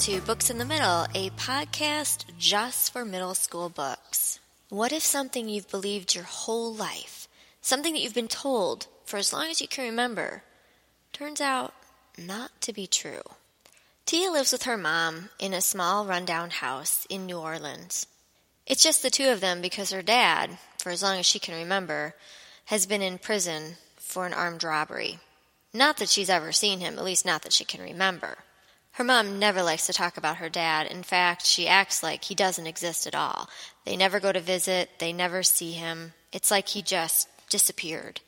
to Books in the Middle, a podcast just for middle school books. What if something you've believed your whole life, something that you've been told for as long as you can remember, turns out not to be true? Tia lives with her mom in a small rundown house in New Orleans. It's just the two of them because her dad, for as long as she can remember, has been in prison for an armed robbery. Not that she's ever seen him, at least not that she can remember. Her mom never likes to talk about her dad. In fact, she acts like he doesn't exist at all. They never go to visit, they never see him. It's like he just disappeared.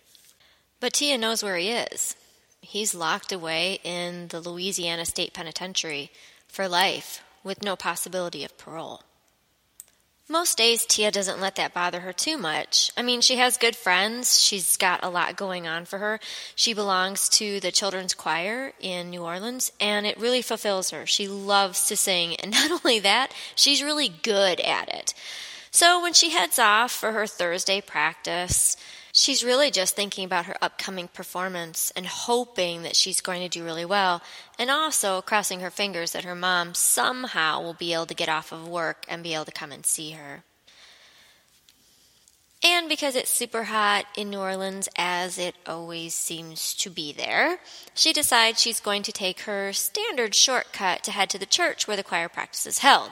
But Tia knows where he is. He's locked away in the Louisiana State Penitentiary for life with no possibility of parole. Most days, Tia doesn't let that bother her too much. I mean, she has good friends. She's got a lot going on for her. She belongs to the children's choir in New Orleans, and it really fulfills her. She loves to sing, and not only that, she's really good at it. So when she heads off for her Thursday practice, She's really just thinking about her upcoming performance and hoping that she's going to do really well, and also crossing her fingers that her mom somehow will be able to get off of work and be able to come and see her. And because it's super hot in New Orleans, as it always seems to be there, she decides she's going to take her standard shortcut to head to the church where the choir practice is held.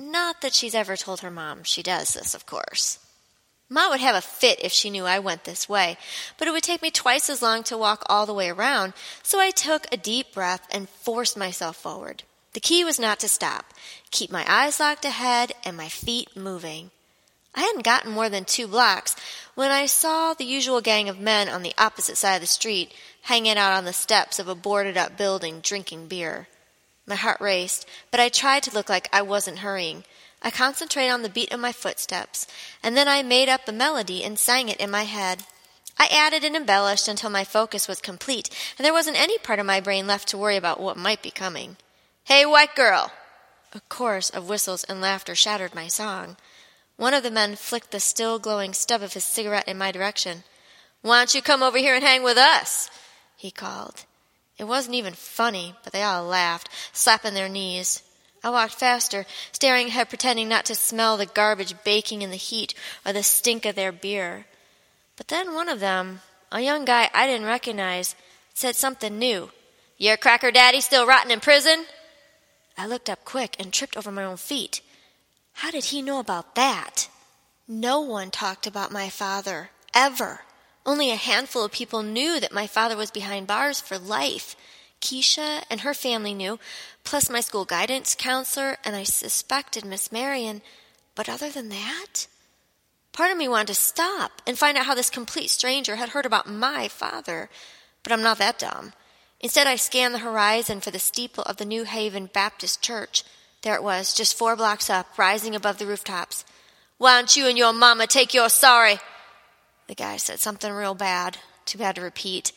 Not that she's ever told her mom she does this, of course. Ma would have a fit if she knew I went this way, but it would take me twice as long to walk all the way around, so I took a deep breath and forced myself forward. The key was not to stop, keep my eyes locked ahead and my feet moving. I hadn't gotten more than two blocks when I saw the usual gang of men on the opposite side of the street hanging out on the steps of a boarded up building drinking beer. My heart raced, but I tried to look like I wasn't hurrying. I concentrated on the beat of my footsteps, and then I made up a melody and sang it in my head. I added and embellished until my focus was complete, and there wasn't any part of my brain left to worry about what might be coming. Hey, white girl! A chorus of whistles and laughter shattered my song. One of the men flicked the still glowing stub of his cigarette in my direction. Why don't you come over here and hang with us? he called. It wasn't even funny, but they all laughed, slapping their knees. I walked faster, staring ahead, pretending not to smell the garbage baking in the heat or the stink of their beer. But then one of them, a young guy I didn't recognize, said something new. Your cracker daddy still rotting in prison? I looked up quick and tripped over my own feet. How did he know about that? No one talked about my father, ever. Only a handful of people knew that my father was behind bars for life. Keisha and her family knew, plus my school guidance counselor, and I suspected Miss Marion. But other than that, part of me wanted to stop and find out how this complete stranger had heard about my father. But I'm not that dumb. Instead, I scanned the horizon for the steeple of the New Haven Baptist Church. There it was, just four blocks up, rising above the rooftops. Why don't you and your mama take your sorry? The guy said something real bad. Too bad to repeat.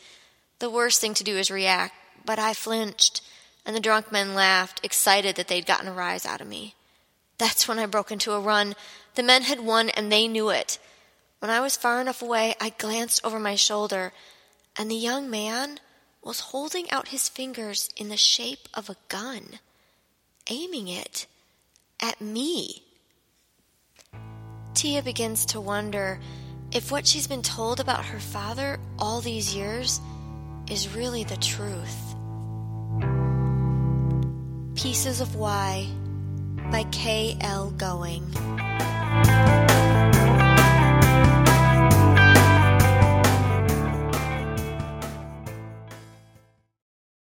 The worst thing to do is react but I flinched, and the drunk men laughed, excited that they'd gotten a rise out of me. That's when I broke into a run. The men had won, and they knew it. When I was far enough away, I glanced over my shoulder, and the young man was holding out his fingers in the shape of a gun, aiming it at me. Tia begins to wonder if what she's been told about her father all these years is really the truth. Pieces of Why by K. L. Going.